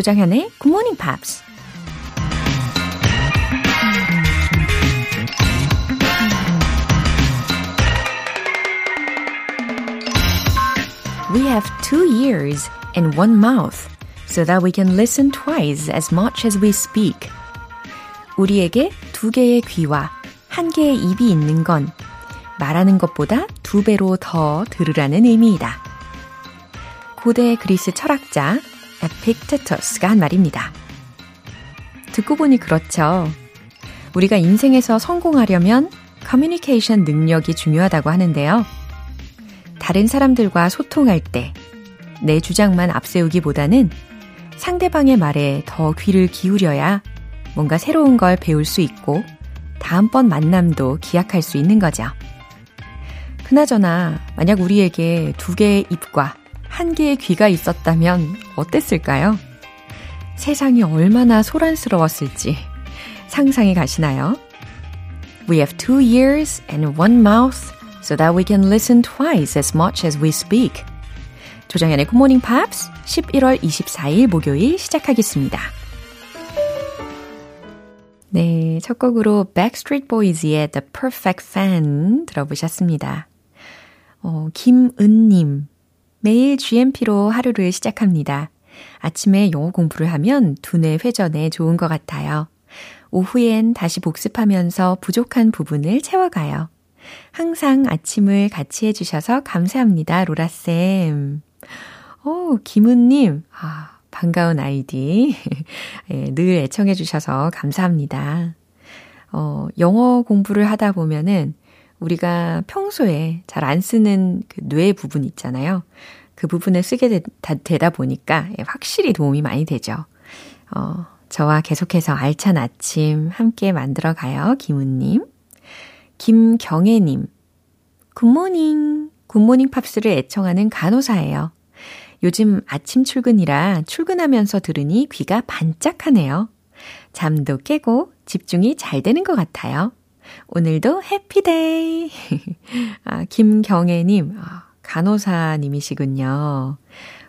조장현의 Good Morning Pops. We have two ears and one mouth so that we can listen twice as much as we speak. 우리에게 두 개의 귀와 한 개의 입이 있는 건 말하는 것보다 두 배로 더 들으라는 의미이다. 고대 그리스 철학자 에픽테터스가 한 말입니다. 듣고 보니 그렇죠. 우리가 인생에서 성공하려면 커뮤니케이션 능력이 중요하다고 하는데요. 다른 사람들과 소통할 때 내 주장만 앞세우기보다는 상대방의 말에 더 귀를 기울여야 뭔가 새로운 걸 배울 수 있고 다음번 만남도 기약할 수 있는 거죠. 그나저나 만약 우리에게 두 개의 입과 한 개의 귀가 있었다면 어땠을까요? 세상이 얼마나 소란스러웠을지 상상이 가시나요? We have two ears and one mouth so that we can listen twice as much as we speak. 조정연의 Good Morning Pops 11월 24일 목요일 시작하겠습니다. 네, 첫 곡으로 Backstreet Boys의 The Perfect Fan 들어보셨습니다. 어, 김은님. 매일 GMP로 하루를 시작합니다. 아침에 영어 공부를 하면 두뇌 회전에 좋은 것 같아요. 오후엔 다시 복습하면서 부족한 부분을 채워가요. 항상 아침을 같이 해주셔서 감사합니다, 로라쌤. 오, 김은님. 아, 반가운 아이디. 예, 늘 애청해주셔서 감사합니다. 어, 영어 공부를 하다 보면은 우리가 평소에 잘 안 쓰는 그 뇌 부분 있잖아요. 그 부분을 쓰게 되, 다 보니까 예, 확실히 도움이 많이 되죠. 어, 저와 계속해서 알찬 아침 함께 만들어 가요. 김은님. 김경애님. 굿모닝. 굿모닝 팝스를 애청하는 간호사예요. 요즘 아침 출근이라 출근하면서 들으니 귀가 반짝하네요. 잠도 깨고 집중이 잘 되는 것 같아요. 오늘도 해피데이. 아, 김경애님, 아, 간호사님이시군요.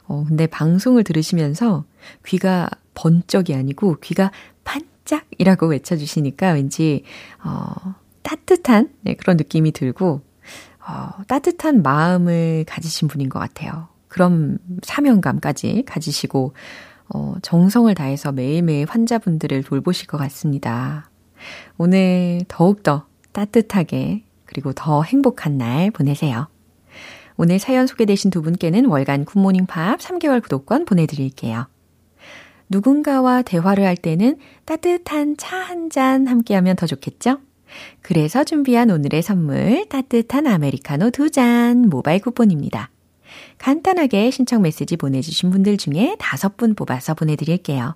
어, 근데 방송을 들으시면서 귀가 번쩍이 아니고 귀가 반짝이라고 외쳐주시니까 왠지, 어, 따뜻한 네, 그런 느낌이 들고, 어, 따뜻한 마음을 가지신 분인 것 같아요. 그런 사명감까지 가지시고, 어, 정성을 다해서 매일매일 환자분들을 돌보실 것 같습니다. 오늘 더욱더 따뜻하게 그리고 더 행복한 날 보내세요. 오늘 사연 소개되신 두 분께는 월간 굿모닝 팝 3개월 구독권 보내드릴게요. 누군가와 대화를 할 때는 따뜻한 차 한 잔 함께하면 더 좋겠죠? 그래서 준비한 오늘의 선물 따뜻한 아메리카노 두 잔 모바일 쿠폰입니다. 간단하게 신청 메시지 보내주신 분들 중에 다섯 분 뽑아서 보내드릴게요.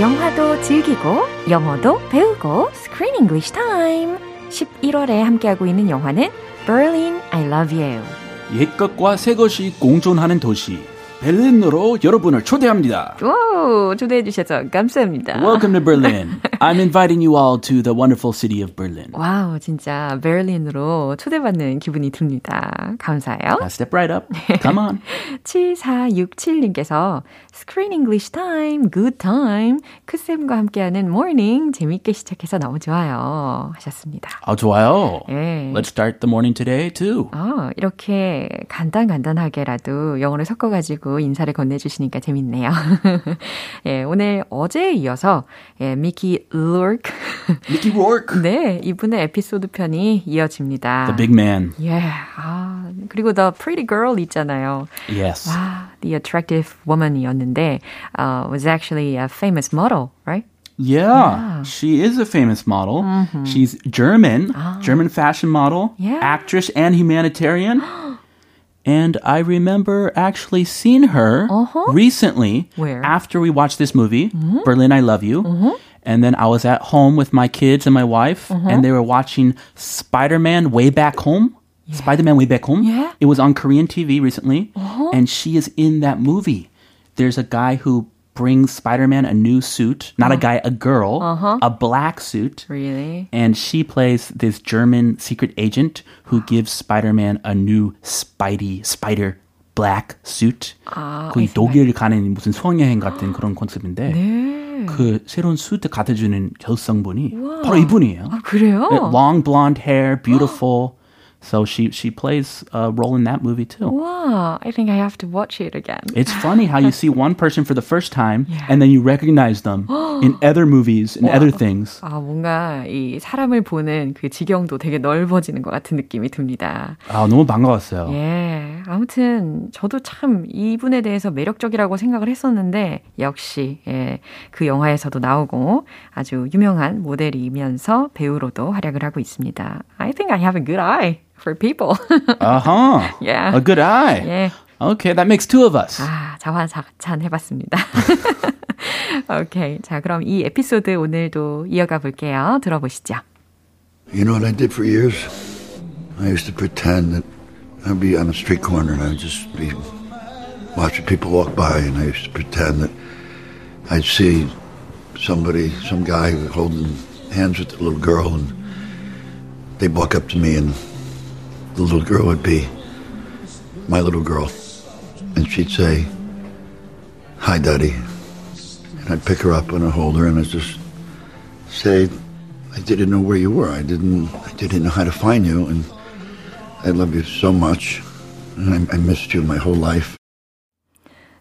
영화도 즐기고 영어도 배우고 Screen English Time 11월에 함께하고 있는 영화는 Berlin I Love You 옛것과 새것이 공존하는 도시 베를린으로 여러분을 초대합니다. 오, 초대해 주셔서 감사합니다. Welcome to Berlin. I'm inviting you all to the wonderful city of Berlin. 와우, 진짜 베를린으로 초대받는 기분이 듭니다. 감사해요. Uh, step right up. Come on. 7467님께서 Screen English Time, Good Time, 크쌤과 함께하는 morning 재밌게 시작해서 너무 좋아요 하셨습니다. 아, 좋아요. 예. Let's start the morning today too. 아, 이렇게 간단간단하게라도 영어를 섞어가지고 인사를 건네주시니까 재밌네요. 예, 오늘 어제에 이어서 예, 미키 루크 Mickey Rourke. 네, 이분의 에피소드 편이 이어집니다. The big man. 예, 아, 그리고 The Pretty Girl 있잖아요. Yes. 와, The Attractive Woman이었는데, uh, was actually a famous model, right? Yeah, she is a famous model. She's German, German fashion model, Yeah. actress, and humanitarian. and I remember actually seeing her Uh-huh. recently Where? after we watched this movie, Berlin I Love You. And then I was at home with my kids and my wife, mm-hmm. and they were watching Spider Man Way Back Home. Spider Man Way Back Home. Yeah. It was on Korean TV recently, uh-huh. and she is in that movie. There's a guy who brings Spider Man a new suit, not a uh-huh. guy, a girl, uh-huh. a black suit. Really? And she plays this German secret agent who gives Spider Man a new Spidey, Spider black suit. 거기 독일 가는 무슨 수학여행 같은 그런 컨셉인데 그 새로운 수트 갖다주는 여성분이 바로 이분이에요. 아, 그래요? Long blonde hair, beautiful. So she she plays a role in that movie too. Wow, I think I have to watch it again. It's funny how you see one person for the first time and then you recognize them in other movies and other things. 아, 뭔가 이 사람을 보는 그 지경도 되게 넓어지는 것 같은 느낌이 듭니다. 아 너무 반가웠어요. 예, 아무튼 저도 참 이분에 대해서 매력적이라고 생각을 했었는데 역시 예, 그 영화에서도 나오고 아주 유명한 모델이면서 배우로도 활약을 하고 있습니다. I think I have a good eye for people. Uh huh. Yeah. A good eye. 예, Okay, that makes two of us. 아, 자화자찬 해봤습니다. 오케이, 자 그럼 이 에피소드 오늘도 이어가 볼게요. 들어보시죠. You know what I did for years? I used to pretend that I'd be on a street corner and I'd just be watching people walk by and I used to pretend that I'd see somebody, some guy holding hands with a little girl and they'd walk up to me and the little girl would be my little girl. And she'd say, Hi, Daddy. And I'd pick her up and I'd hold her and I'd just say, I didn't know where you were. I didn't. I didn't know how to find you, and I love you so much, and I, I missed you my whole life.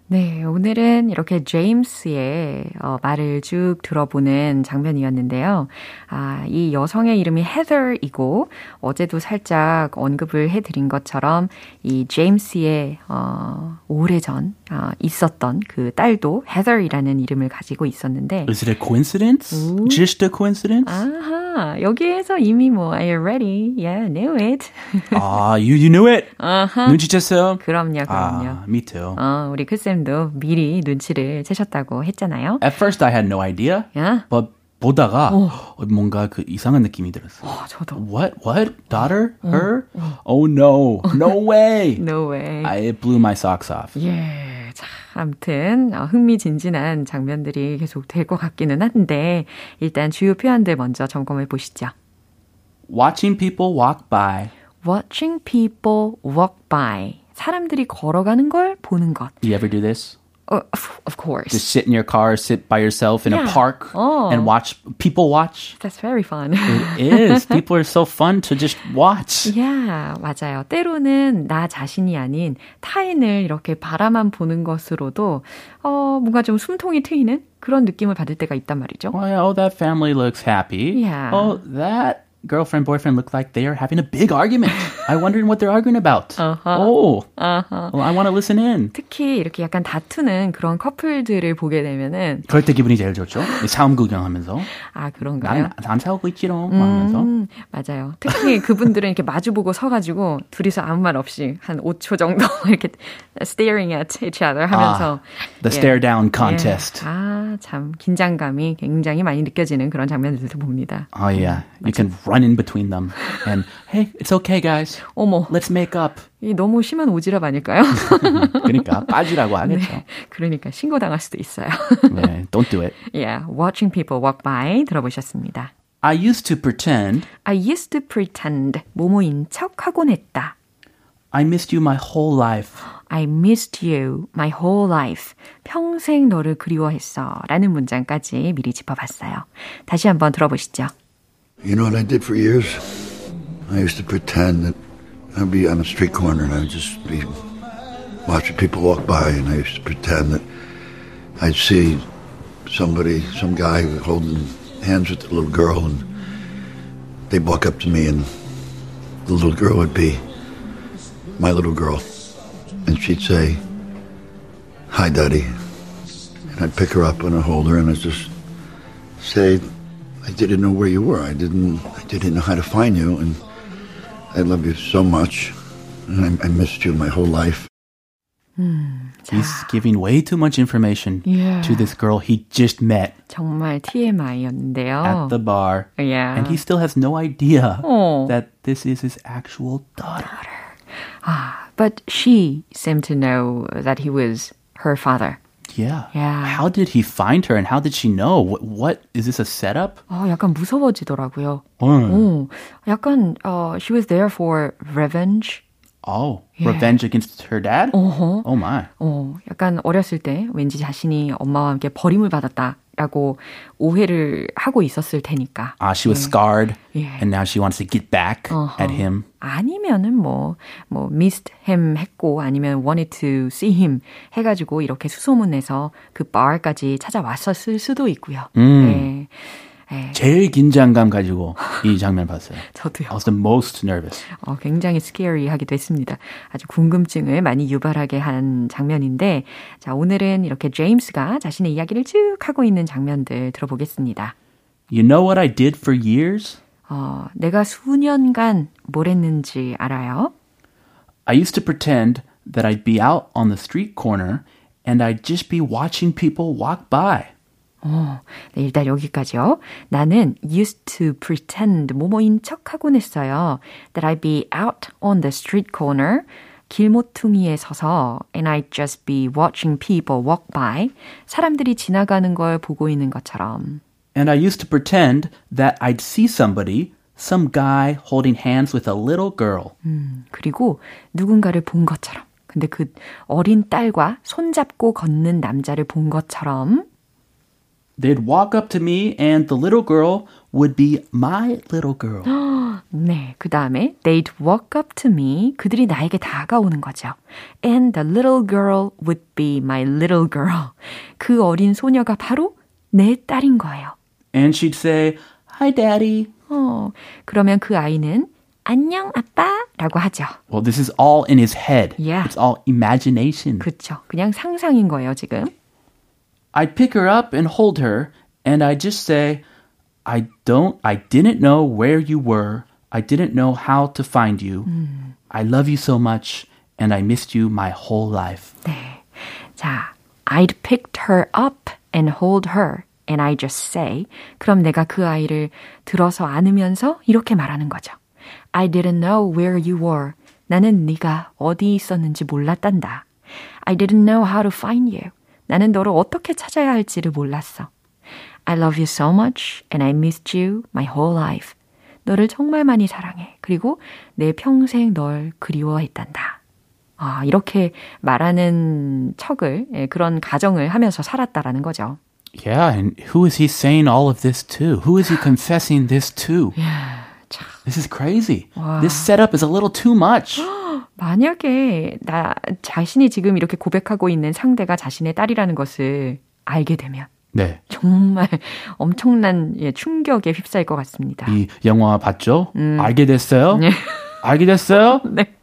네, 오늘은 이렇게 제임스의 어, 말을 쭉 들어보는 장면이었는데요. 아, 이 여성의 이름이 헤더이고 어제도 살짝 언급을 해드린 것처럼 이 제임스의 어, 오래전 어, 있었던 그 딸도 헤더이라는 이름을 가지고 있었는데 Is it a coincidence? Just a coincidence? 아하, 여기에서 이미 뭐 Are you ready? Yeah, knew it. Ah, you you knew it. 눈치챘어요? 그럼요, 그럼요. Ah, me too. 어, 우리 크쌤 도 미리 눈치를 채셨다고 했잖아요. At first, I had no idea, 야, but 보다가 어, 뭔가 그 이상한 느낌이 들었어. 어, 저도. What? What? Daughter? Her? Oh no! No way! No way. I, it blew my socks off. 예, 자, 아무튼 어, 흥미진진한 장면들이 계속 될 것 같기는 한데 일단 주요 표현들 먼저 점검해 보시죠. Watching people walk by. Watching people walk by. 사람들이 걸어가는 걸 보는 것. Do you ever do this? 어, of, course. Just sit in your car, sit by yourself in Yeah. a park, Oh. and watch people watch. That's very fun. It is. people are so fun to just watch. 야, 맞아요. 때로는 나 자신이 아닌 타인을 이렇게 바라만 보는 것으로도 어, 뭔가 좀 숨통이 트이는 그런 느낌을 받을 때가 있단 말이죠. Oh, yeah, oh, that family looks happy. Yeah. Oh, that girlfriend boyfriend look like they are having a big argument. I wondering what they're arguing about. Uh-huh. Oh, well, I want to listen in. 특히 이렇게 약간 다투는 그런 커플들을 보게 되면은 그럴 때 기분이 제일 좋죠. 이 싸움 구경하면서 아 그런가요? 나는 안 싸우고 있지롱 하면서 음, 맞아요. 특히 그분들은 이렇게 마주보고 서가지고 둘이서 아무 말 없이 한 5초 정도 이렇게 staring at each other 하면서 the 예. stare down contest. 예. 아, 참 긴장감이 굉장히 많이 느껴지는 그런 장면들도 봅니다. Oh yeah, you can run in between them and hey, it's okay, guys. 어머, Let's make up. 이 너무 심한 오지랖 아닐까요? 그러니까 빠지라고 하겠죠. 그러니까 신고 당할 수도 있어요. 네, don't do it. yeah, watching people walk by 들어보셨습니다. I used to pretend I used to pretend 모모인 척 하곤 했다. I missed you my whole life. I missed you my whole life. 평생 너를 그리워했어. 라는 문장까지 미리 짚어봤어요. 다시 한번 들어보시죠. You know what I did for years? I used to pretend that I'd be on a street corner and I'd just be watching people walk by, and I used to pretend that I'd see somebody, some guy holding hands with a little girl, and they'd walk up to me, and the little girl would be my little girl, and she'd say, "Hi, Daddy," and I'd pick her up and I'd hold her, and I'd just say I didn't know where you were. I didn't I didn't know how to find you and I love you so much. And I, I missed you my whole life. 음, He's giving way too much information yeah. to this girl he just met. 정말 TMI였는데요. At the bar. Yeah. And he still has no idea oh. that this is his actual daughter. daughter. Ah, but she seemed to know that he was her father. Yeah. Yeah. How did he find her and how did she know? What, what is this a setup? 어, 약간 무서워지더라고요. 음. 어, 약간 uh, she was there for revenge. Oh, yeah. revenge against her dad? Uh-huh. Oh my. 어, 약간 어렸을 때 왠지 자신이 엄마와 함께 버림을 받았다. 라고 오해를 하고 있었을 테니까. Ah, she was 예. scarred 예. and now she wants to get back uh-huh. at him. 아니면은 뭐, 뭐, missed him 했고 아니면 wanted to see him 해 가지고 이렇게 수소문해서 그 bar까지 찾아왔었을 수도 있고요. 음. 예. 네. 제일 긴장감 가지고 이 장면 봤어요. 저도요. I was the most nervous. 어, 굉장히 스케어리하기도 했습니다. 아주 궁금증을 많이 유발하게 한 장면인데, 자 오늘은 이렇게 제임스가 자신의 이야기를 쭉 하고 있는 장면들 들어보겠습니다. You know what I did for years? 어, 내가 수년간 뭘 했는지 알아요? I used to pretend that I'd be out on the street corner and I'd just be watching people walk by. 어, 네, 일단 여기까지요. 나는 used to pretend 뭐뭐인 척하곤 했어요. That I'd be out on the street corner. 길모퉁이에 서서 and I'd just be watching people walk by. 사람들이 지나가는 걸 보고 있는 것처럼. And I used to pretend that I'd see somebody, some guy holding hands with a little girl. 음, 그리고 누군가를 본 것처럼. 근데 그 어린 딸과 손잡고 걷는 남자를 본 것처럼 They'd walk up to me and the little girl would be my little girl. 네, 그 다음에 they'd walk up to me. 그들이 나에게 다가오는 거죠. And the little girl would be my little girl. 그 어린 소녀가 바로 내 딸인 거예요. And she'd say, Hi, daddy. 어, 그러면 그 아이는 안녕 아빠라고 하죠. Well, this is all in his head. Yeah. It's all imagination. 그렇죠. 그냥 상상인 거예요, 지금. I'd pick her up and hold her, and I'd just say, I don't, I didn't know where you were. I didn't know how to find you. 음. I love you so much, and I missed you my whole life. 네. 자, I'd picked her up and hold her. And I just say, 그럼 내가 그 아이를 들어서 안으면서 이렇게 말하는 거죠. I didn't know where you were. 나는 네가 어디 있었는지 몰랐단다. I didn't know how to find you. 나는 너를 어떻게 찾아야 할지를 몰랐어. I love you so much and I missed you my whole life. 너를 정말 많이 사랑해. 그리고 내 평생 널 그리워했단다. 아, 이렇게 말하는 척을, 예, 그런 가정을 하면서 살았다라는 거죠. Yeah, and who is he saying all of this to? Who is he confessing this to? Yeah, This is crazy. 와. This setup is a little too much. 만약에 나 자신이 지금 이렇게 고백하고 있는 상대가 자신의 딸이라는 것을 알게 되면 네. 정말 엄청난 예, 충격에 휩싸일 것 같습니다. 이 영화 봤죠? 음. 알게 됐어요? 네. 알게 됐어요? 네.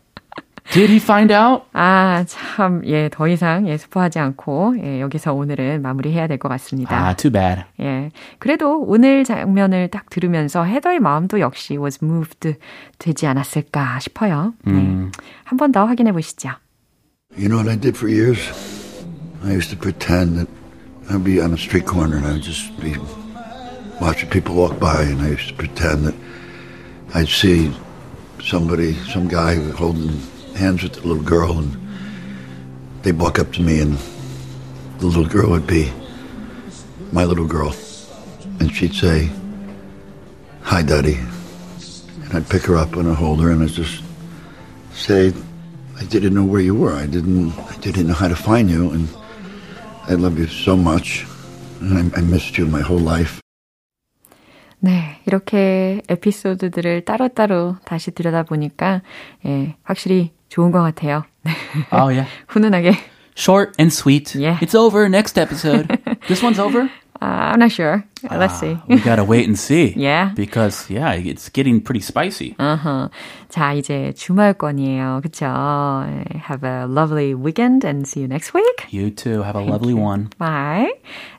Did he find out? 아, 참, 예, 더 이상, 예, 스포하지 않고, 예, 여기서 오늘은 마무리해야 될 것 같습니다. 아, too bad. 예. 그래도 오늘 장면을 딱 들으면서 헤더의 마음도 역시 was moved 되지 않았을까 싶어요. 네. 음. 한번 더 확인해 보시죠. You know what I did for years? I used to pretend that I'd be on a street corner and I'd just be watching people walk by and I used to pretend that I'd see somebody, some guy holding hands with the little girl, and they'd walk up to me, and the little girl would be my little girl, and she'd say, "Hi, Daddy," and I'd pick her up and I'd hold her, and I'd just say, "I didn't know where you were. I didn't. I didn't know how to find you, and I love you so much, and I, I missed you my whole life." 네, 이렇게 에피소드들을 따로따로 다시 들여다보니까, 예, 확실히 좋은 것 같아요. Oh, yeah. 훈훈하게. Short and sweet. Yeah. It's over. Next episode. This one's over? Uh, I'm not sure. Let's see. we gotta wait and see. Yeah. Because yeah, it's getting pretty spicy. Uh-huh. 자, 이제 주말권이에요. 그쵸? Have a lovely weekend and see you next week. You too. Have a lovely one. Bye.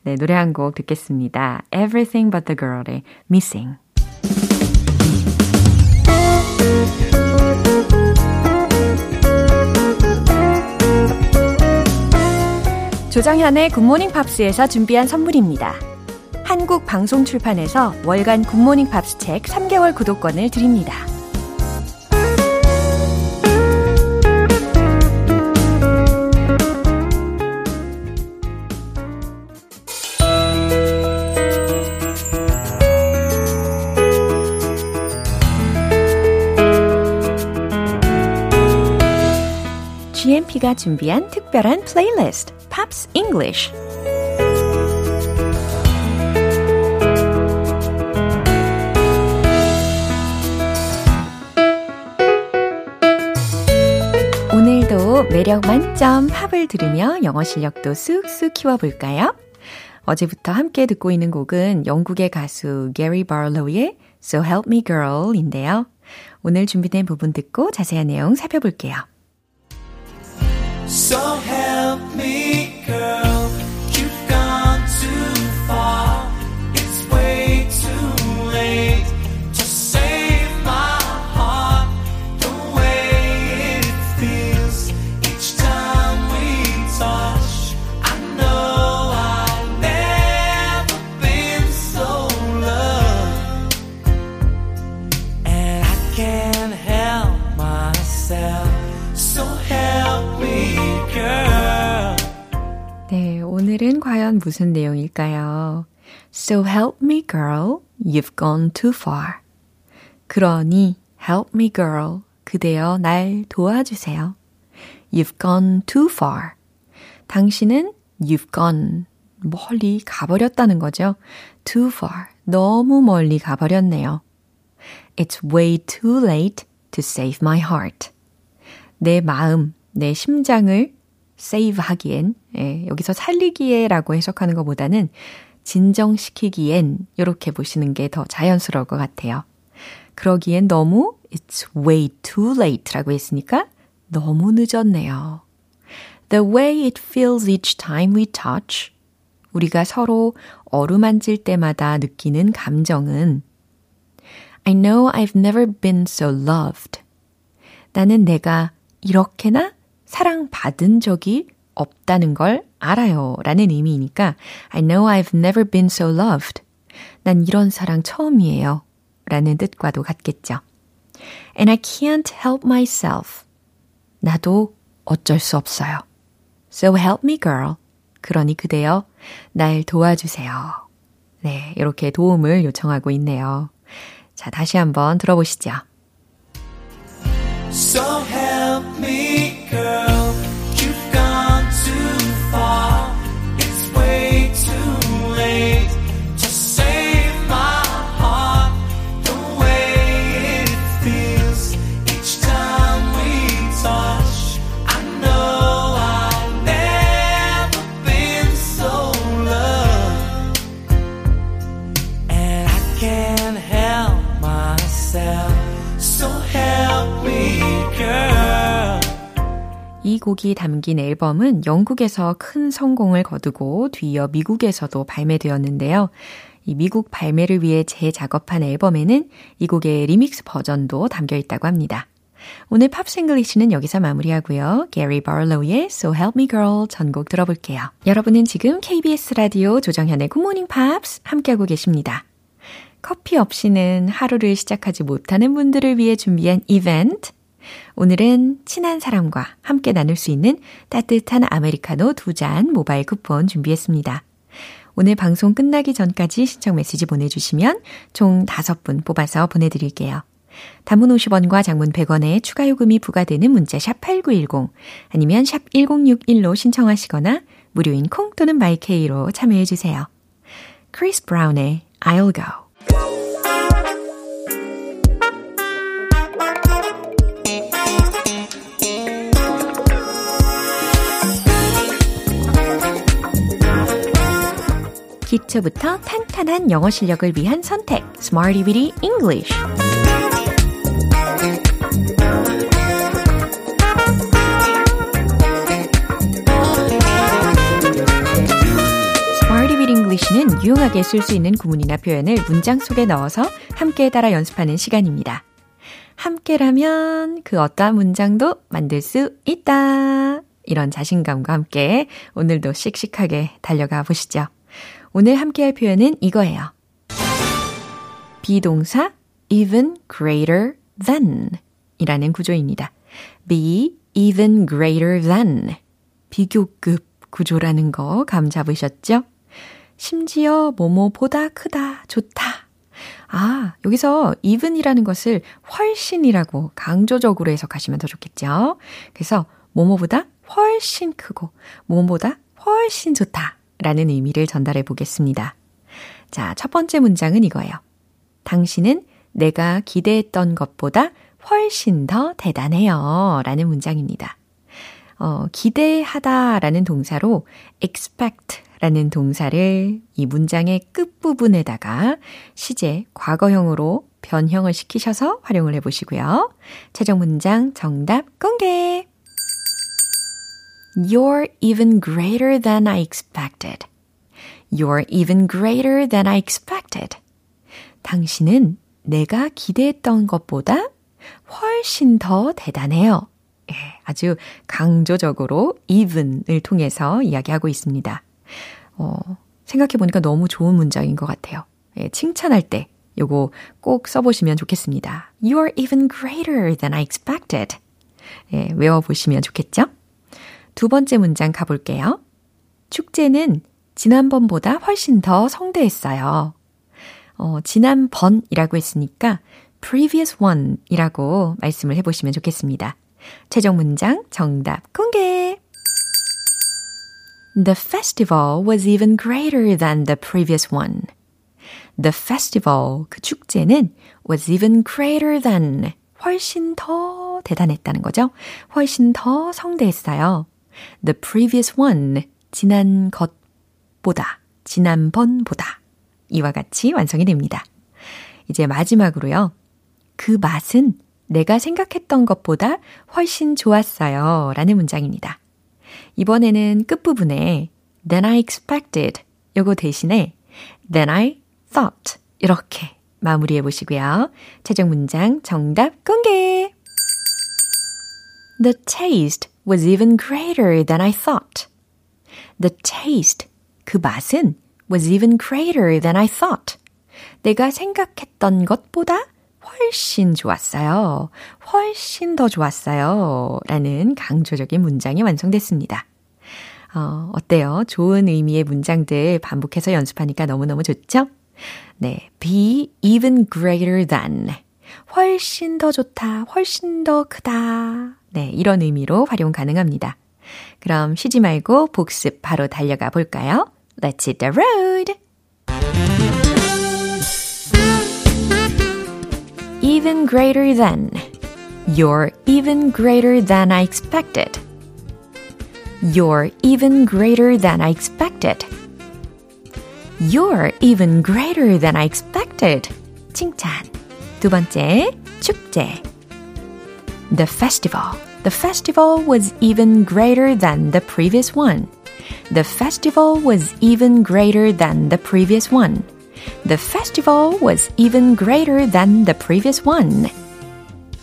네, 노래 한 곡 듣겠습니다. Everything but the girl의 Missing. 조정현의 굿모닝 팝스에서 준비한 선물입니다. 한국 방송 출판에서 월간 굿모닝 팝스 책 3개월 구독권을 드립니다. GMP가 준비한 특별한 playlist Pops English 오늘도 매력 만점 팝을 들으며 영어 실력도 쑥쑥 키워볼까요? 어제부터 함께 듣고 있는 곡은 영국의 가수 게리 바로우의 So Help Me Girl인데요. 오늘 준비된 부분 듣고 자세한 내용 살펴볼게요. So help me, 오늘은 과연 무슨 내용일까요? So help me, girl. You've gone too far. 그러니, help me, girl. 그대여 날 도와주세요. You've gone too far. 당신은 you've gone. 멀리 가버렸다는 거죠. Too far. 너무 멀리 가버렸네요. It's way too late to save my heart. 내 마음, 내 심장을 save 하기엔, 예, 여기서 살리기에 라고 해석하는 것보다는 진정시키기엔, 이렇게 보시는 게 더 자연스러울 것 같아요. 그러기엔 너무 it's way too late 라고 했으니까 너무 늦었네요. The way it feels each time we touch. 우리가 서로 어루만질 때마다 느끼는 감정은 I know I've never been so loved. 나는 내가 이렇게나 사랑받은 적이 없다는 걸 알아요. 라는 의미이니까 I know I've never been so loved. 난 이런 사랑 처음이에요. 라는 뜻과도 같겠죠. And I can't help myself. 나도 어쩔 수 없어요. So help me girl. 그러니 그대여 날 도와주세요. 네, 이렇게 도움을 요청하고 있네요. 자, 다시 한번 들어보시죠. So 이 곡이 담긴 앨범은 영국에서 큰 성공을 거두고 뒤이어 미국에서도 발매되었는데요. 이 미국 발매를 위해 재작업한 앨범에는 이 곡의 리믹스 버전도 담겨 있다고 합니다. 오늘 Pops English는 여기서 마무리하고요. 게리 바로우의 So Help Me Girl 전곡 들어볼게요. 여러분은 지금 KBS 라디오 조정현의 굿모닝 팝스 함께하고 계십니다. 커피 없이는 하루를 시작하지 못하는 분들을 위해 준비한 이벤트. 오늘은 친한 사람과 함께 나눌 수 있는 따뜻한 아메리카노 두 잔 모바일 쿠폰 준비했습니다. 오늘 방송 끝나기 전까지 신청 메시지 보내주시면 총 5분 뽑아서 보내드릴게요. 단문 50원과 장문 100원의 추가 요금이 부과되는 문자 샵 8910 아니면 샵 1061로 신청하시거나 무료인 콩 또는 마이케이로 참여해 주세요. 크리스 브라운의 I'll Go 기초부터 탄탄한 영어 실력을 위한 선택. Smarty Weedy English. English는 유용하게 쓸 수 있는 구문이나 표현을 문장 속에 넣어서 함께 따라 연습하는 시간입니다. 함께라면 그 어떠한 문장도 만들 수 있다. 이런 자신감과 함께 오늘도 씩씩하게 달려가 보시죠. 오늘 함께 할 표현은 이거예요. 비동사 even greater than 이라는 구조입니다. be even greater than 비교급 구조라는 거 감 잡으셨죠? 심지어 뭐뭐보다 크다, 좋다. 아, 여기서 even이라는 것을 훨씬이라고 강조적으로 해석하시면 더 좋겠죠? 그래서 뭐뭐보다 훨씬 크고 뭐뭐보다 훨씬 좋다 라는 의미를 전달해 보겠습니다. 자, 첫 번째 문장은 이거예요. 당신은 내가 기대했던 것보다 훨씬 더 대단해요. 라는 문장입니다. 어, 기대하다 라는 동사로 expect 라는 동사를 이 문장의 끝부분에다가 시제 과거형으로 변형을 시키셔서 활용을 해 보시고요. 최종 문장 정답 공개! You're even greater than I expected. You're even greater than I expected. 당신은 내가 기대했던 것보다 훨씬 더 대단해요. 예, 아주 강조적으로 even을 통해서 이야기하고 있습니다. 어, 생각해보니까 너무 좋은 문장인 것 같아요. 예, 칭찬할 때 요거 꼭 써보시면 좋겠습니다. You're even greater than I expected. 예, 외워보시면 좋겠죠? 두 번째 문장 가볼게요. 축제는 지난번보다 훨씬 더 성대했어요. 어, 지난번이라고 했으니까 previous one 이라고 말씀을 해보시면 좋겠습니다. 최종 문장 정답 공개! The festival was even greater than the previous one. The festival, 그 축제는 was even greater than, 훨씬 더 대단했다는 거죠. 훨씬 더 성대했어요. The previous one, 지난 것보다, 지난번보다. 이와 같이 완성이 됩니다. 이제 마지막으로요. 그 맛은 내가 생각했던 것보다 훨씬 좋았어요. 라는 문장입니다. 이번에는 끝부분에 than I expected 요거 대신에 than I thought 이렇게 마무리해 보시고요. 최종 문장 정답 공개! The taste was even greater than I thought. The taste, 그 맛은 was even greater than I thought. 내가 생각했던 것보다 훨씬 좋았어요. 훨씬 더 좋았어요. 라는 강조적인 문장이 완성됐습니다. 어, 어때요? 좋은 의미의 문장들 반복해서 연습하니까 너무너무 좋죠? 네. be even greater than. 훨씬 더 좋다, 훨씬 더 크다. 네. 이런 의미로 활용 가능합니다. 그럼 쉬지 말고 복습 바로 달려가 볼까요? Let's hit the road! even greater than. You're even greater than I expected. You're even greater than I expected. You're even greater than I expected. 칭찬. 두 번째, 축제. The festival. The festival was even greater than the previous one. The festival was even greater than the previous one. The festival was even greater than the previous one.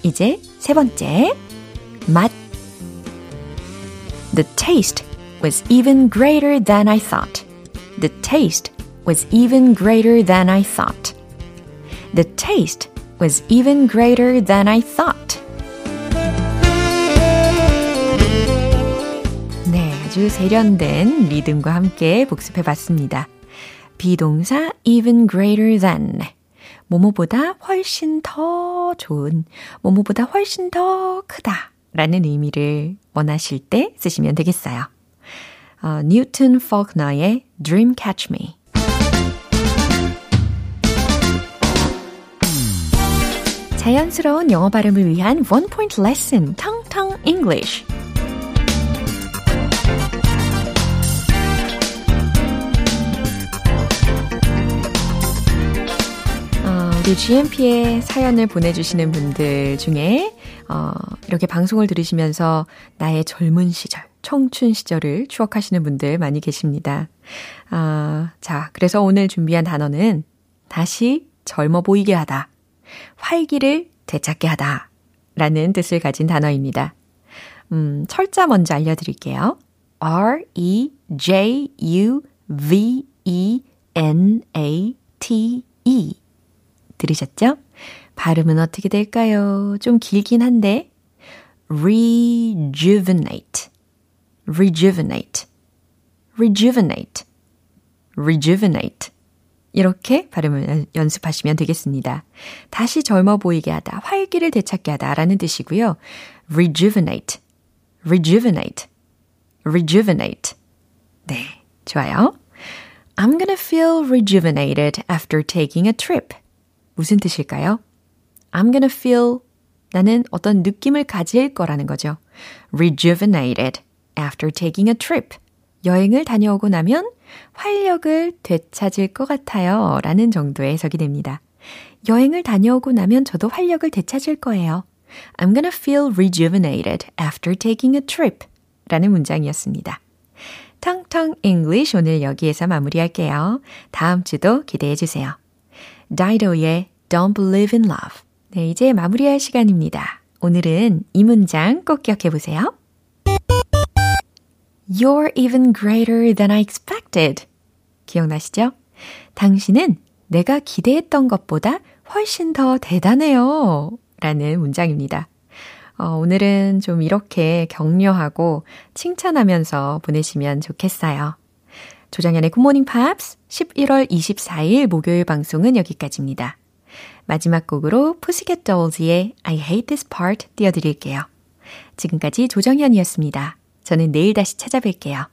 이제 세 번째, 맛. The taste was even greater than I thought. The taste was even greater than I thought. The taste was even greater than I thought. 네, 아주 세련된 리듬과 함께 복습해 봤습니다. 비동사 even greater than. 뭐뭐보다 훨씬 더 좋은, 뭐뭐보다 훨씬 더 크다. 라는 의미를 원하실 때 쓰시면 되겠어요. 어, 뉴튼 포크너의 Dream Catch Me. 자연스러운 영어 발음을 위한 원 포인트 레슨 텅텅 English. 어, 우리 GMP에 사연을 보내주시는 분들 중에 어, 이렇게 방송을 들으시면서 나의 젊은 시절, 청춘 시절을 추억하시는 분들 많이 계십니다. 아, 자, 그래서 오늘 준비한 단어는 다시 젊어 보이게 하다 활기를 되찾게 하다. 라는 뜻을 가진 단어입니다. 음, 철자 먼저 알려드릴게요. R-E-J-U-V-E-N-A-T-E. 들으셨죠? 발음은 어떻게 될까요? 좀 길긴 한데, rejuvenate, rejuvenate, rejuvenate, rejuvenate. 이렇게 발음을 연습하시면 되겠습니다. 다시 젊어 보이게 하다, 활기를 되찾게 하다 라는 뜻이고요. rejuvenate, rejuvenate, rejuvenate. 네, 좋아요. I'm gonna feel rejuvenated after taking a trip. 무슨 뜻일까요? I'm gonna feel 나는 어떤 느낌을 가질 거라는 거죠. rejuvenated after taking a trip. 여행을 다녀오고 나면 활력을 되찾을 것 같아요. 라는 정도의 해석이 됩니다. 여행을 다녀오고 나면 저도 활력을 되찾을 거예요. I'm gonna feel rejuvenated after taking a trip. 라는 문장이었습니다. 텅텅 English 오늘 여기에서 마무리할게요. 다음 주도 기대해 주세요. 다이도의 Don't Believe in Love. 네, 이제 마무리할 시간입니다. 오늘은 이 문장 꼭 기억해 보세요. You're even greater than I expected. 기억나시죠? 당신은 내가 기대했던 것보다 훨씬 더 대단해요. 라는 문장입니다. 어, 오늘은 좀 이렇게 격려하고 칭찬하면서 보내시면 좋겠어요. 조정현의 굿모닝 팝스 11월 24일 목요일 방송은 여기까지입니다. 마지막 곡으로 Pussycat Dolls의 I hate this part 띄워드릴게요. 지금까지 조정현이었습니다. 저는 내일 다시 찾아뵐게요.